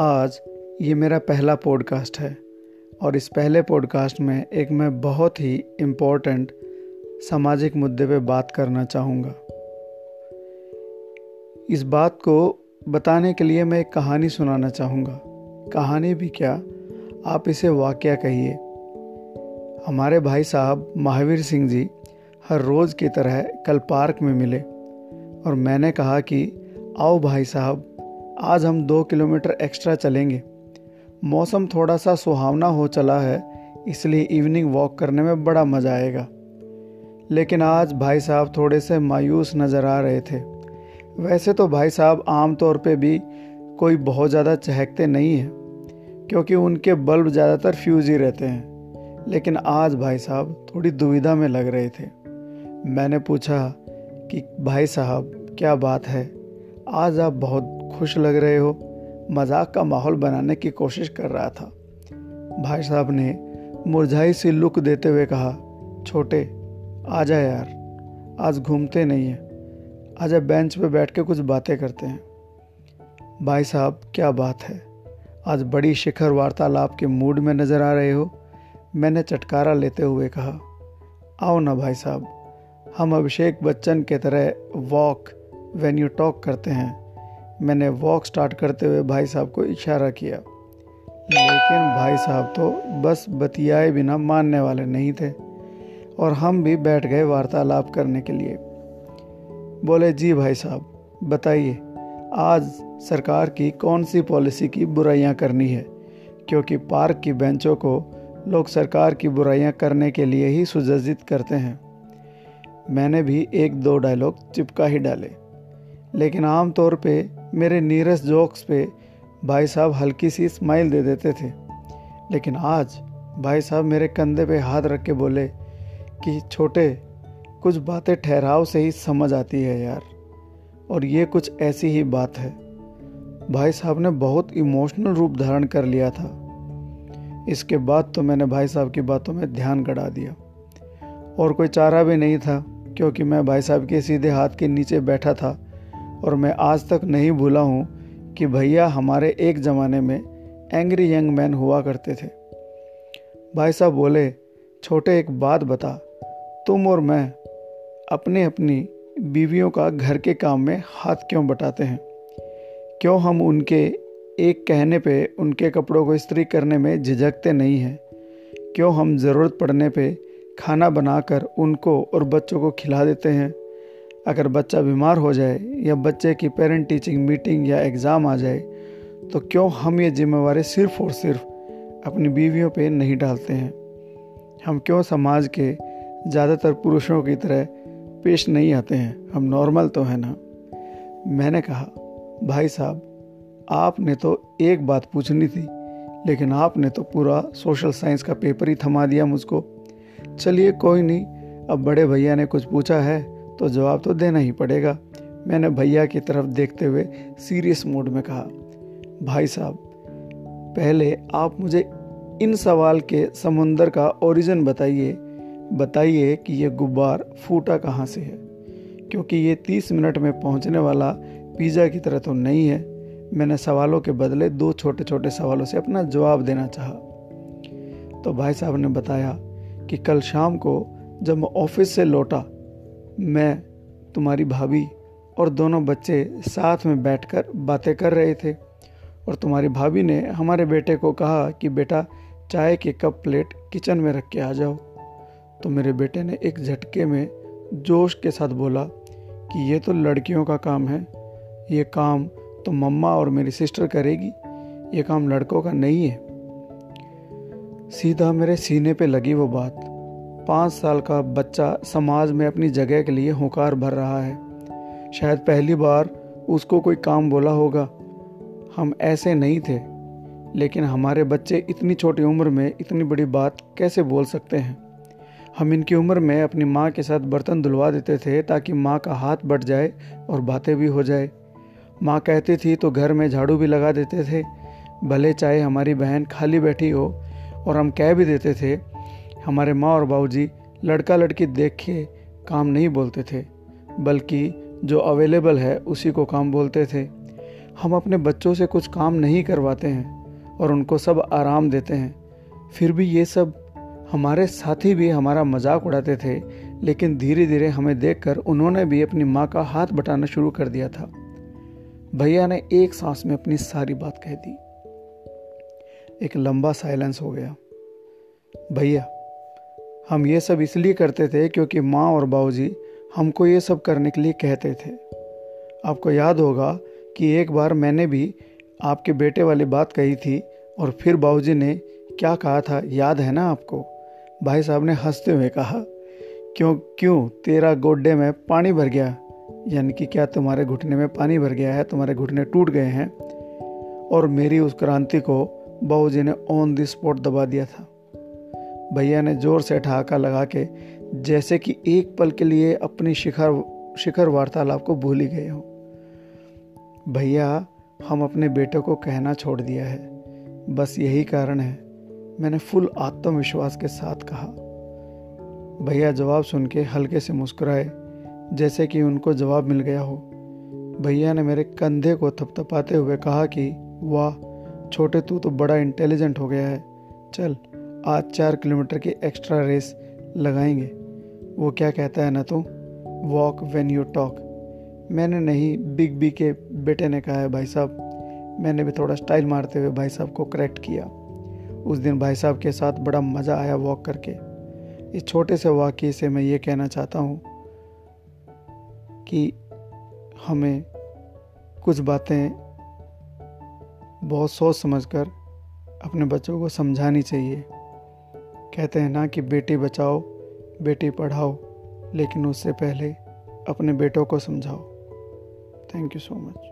आज ये मेरा पहला पॉडकास्ट है और इस पहले पॉडकास्ट में एक मैं बहुत ही इम्पोर्टेंट सामाजिक मुद्दे पे बात करना चाहूँगा। इस बात को बताने के लिए मैं एक कहानी सुनाना चाहूँगा। कहानी भी क्या? आप इसे वाक्य कहिए। हमारे भाई साहब महावीर सिंह जी हर रोज़ की तरह कल पार्क में मिले और मैंने कहा कि, आओ भाई साहब आज हम दो किलोमीटर एक्स्ट्रा चलेंगे। मौसम थोड़ा सा सुहावना हो चला है, इसलिए इवनिंग वॉक करने में बड़ा मज़ा आएगा। लेकिन आज भाई साहब थोड़े से मायूस नज़र आ रहे थे। वैसे तो भाई साहब आम तौर पे भी कोई बहुत ज़्यादा चहकते नहीं हैं, क्योंकि उनके बल्ब ज़्यादातर फ्यूज ही रहते हैं। लेकिन आज भाई साहब थोड़ी दुविधा में लग रहे थे। मैंने पूछा कि भाई साहब, क्या बात है? आज आप बहुत खुश लग रहे हो, मज़ाक का माहौल बनाने की कोशिश कर रहा था। भाई साहब ने मुरझाई सी लुक देते हुए कहा, छोटे आ जा यार, आज घूमते नहीं हैं, आजा बेंच पे बैठ के कुछ बातें करते हैं। भाई साहब, क्या बात है, आज बड़ी शिखर वार्तालाप के मूड में नज़र आ रहे हो, मैंने चटकारा लेते हुए कहा। आओ ना भाई साहब, हम अभिषेक बच्चन के तरह वॉक वेन यू टॉक करते हैं। मैंने वॉक स्टार्ट करते हुए भाई साहब को इशारा किया। लेकिन भाई साहब तो बस बतियाए बिना मानने वाले नहीं थे और हम भी बैठ गए वार्तालाप करने के लिए। बोले, जी भाई साहब, बताइए, आज सरकार की कौन सी पॉलिसी की बुराइयाँ करनी है? क्योंकि पार्क की बेंचों को लोग सरकार की बुराइयाँ करने के लिए ही सुजित करते हैं। मैंने भी एक दो डायलॉग चिपका ही डाले। लेकिन आम तौर पे मेरे नीरस जोक्स पे भाई साहब हल्की सी स्माइल दे देते थे। लेकिन आज भाई साहब मेरे कंधे पे हाथ रख के बोले कि, छोटे, कुछ बातें ठहराव से ही समझ आती है यार, और ये कुछ ऐसी ही बात है। भाई साहब ने बहुत इमोशनल रूप धारण कर लिया था। इसके बाद तो मैंने भाई साहब की बातों में ध्यान गड़ा दिया। और कोई चारा भी नहीं था, क्योंकि मैं भाई साहब के सीधे हाथ के नीचे बैठा था। और मैं आज तक नहीं भूला हूँ कि भैया हमारे एक ज़माने में एंग्री यंग मैन हुआ करते थे। भाई साहब बोले, छोटे, एक बात बता। तुम और मैं अपने अपनी बीवियों का घर के काम में हाथ क्यों बटाते हैं? क्यों हम उनके एक कहने पे, उनके कपड़ों को इस्त्री करने में झिझकते नहीं हैं? क्यों हम ज़रूरत पड़ने पे खाना बनाकर उनको और बच्चों को खिला देते हैं? अगर बच्चा बीमार हो जाए या बच्चे की पेरेंट टीचिंग मीटिंग या एग्ज़ाम आ जाए तो क्यों हम ये जिम्मेवारी सिर्फ़ और सिर्फ़ अपनी बीवियों पे नहीं डालते हैं? हम क्यों समाज के ज़्यादातर पुरुषों की तरह पेश नहीं आते हैं? हम नॉर्मल तो हैं ना? मैंने कहा, भाई साहब, आपने तो एक बात पूछनी थी, लेकिन आपने तो पूरा सोशल साइंस का पेपर ही थमा दिया मुझको। चलिए कोई नहीं, अब बड़े भैया ने कुछ पूछा है तो जवाब तो देना ही पड़ेगा। मैंने भैया की तरफ़ देखते हुए सीरियस मूड में कहा, भाई साहब, पहले आप मुझे इन सवाल के समुंदर का ओरिजिन बताइए। बताइए कि ये गुब्बार फूटा कहाँ से है? क्योंकि ये तीस मिनट में पहुँचने वाला पिज़्ज़ा की तरह तो नहीं है। मैंने सवालों के बदले दो छोटे छोटे सवालों से अपना जवाब देना चाहा। तो भाई साहब ने बताया कि कल शाम को जब मैं ऑफ़िस से लौटा मैं, तुम्हारी भाभी और दोनों बच्चे साथ में बैठकर बातें कर रहे थे और तुम्हारी भाभी ने हमारे बेटे को कहा कि, बेटा, चाय के कप प्लेट किचन में रख के आ जाओ। तो मेरे बेटे ने एक झटके में जोश के साथ बोला कि, ये तो लड़कियों का काम है। ये काम तो मम्मा और मेरी सिस्टर करेगी। ये काम लड़कों का नहीं है। सीधा मेरे सीने पे लगी वो बात। पाँच साल का बच्चा समाज में अपनी जगह के लिए हुकार भर रहा है। शायद पहली बार उसको कोई काम बोला होगा। हम ऐसे नहीं थे, लेकिन हमारे बच्चे इतनी छोटी उम्र में इतनी बड़ी बात कैसे बोल सकते हैं? हम इनकी उम्र में अपनी माँ के साथ बर्तन धुलवा देते थे ताकि माँ का हाथ बढ़ जाए और बातें भी हो जाए। माँ कहती थी तो घर में झाड़ू भी लगा देते थे, भले चाहे हमारी बहन खाली बैठी हो और हम कह भी देते थे हमारे माँ और बाबूजी लड़का लड़की देख के काम नहीं बोलते थे, बल्कि जो अवेलेबल है उसी को काम बोलते थे। हम अपने बच्चों से कुछ काम नहीं करवाते हैं और उनको सब आराम देते हैं। फिर भी ये सब हमारे साथी भी हमारा मज़ाक उड़ाते थे, लेकिन धीरे धीरे हमें देखकर उन्होंने भी अपनी माँ का हाथ बटाना शुरू कर दिया था। भैया ने एक सांस में अपनी सारी बात कह दी। एक लंबा साइलेंस हो गया। भैया हम ये सब इसलिए करते थे क्योंकि माँ और बाबूजी हमको ये सब करने के लिए कहते थे। आपको याद होगा कि एक बार मैंने भी आपके बेटे वाली बात कही थी और फिर बाबूजी ने क्या कहा था, याद है ना आपको? भाई साहब ने हँसते हुए कहा, क्यों क्यों तेरा गोड्डे में पानी भर गया? यानी कि क्या तुम्हारे घुटने में पानी भर गया है? तुम्हारे घुटने टूट गए हैं? और मेरी उस क्रांति को बाबूजी ने ऑन द स्पॉट दबा दिया था। भैया ने ज़ोर से ठहाका लगा के जैसे कि एक पल के लिए अपनी शिखर शिखर वार्तालाप को भूल ही गए हों। भैया, हम अपने बेटे को कहना छोड़ दिया है। बस यही कारण है। मैंने फुल आत्मविश्वास के साथ कहा। भैया जवाब सुन के हल्के से मुस्कुराए, जैसे कि उनको जवाब मिल गया हो। भैया ने मेरे कंधे को थपथपाते हुए कहा कि, वाह, छोटे तू तो बड़ा इंटेलिजेंट हो गया है। चल आज चार किलोमीटर की एक्स्ट्रा रेस लगाएँगे। वो क्या कहता है ना तू? वॉक वेन यू टॉक मैंने नहीं बिग बी के बेटे ने कहा है भाई साहब। मैंने भी थोड़ा स्टाइल मारते हुए भाई साहब को करेक्ट किया। उस दिन भाई साहब के साथ बड़ा मज़ा आया वॉक करके। इस छोटे से वाक्य से मैं ये कहना चाहता हूँ कि हमें कुछ बातें बहुत सोच समझकर अपने बच्चों को समझानी चाहिए। कहते हैं ना कि बेटी बचाओ, बेटी पढ़ाओ, लेकिन उससे पहले अपने बेटों को समझाओ। Thank you so much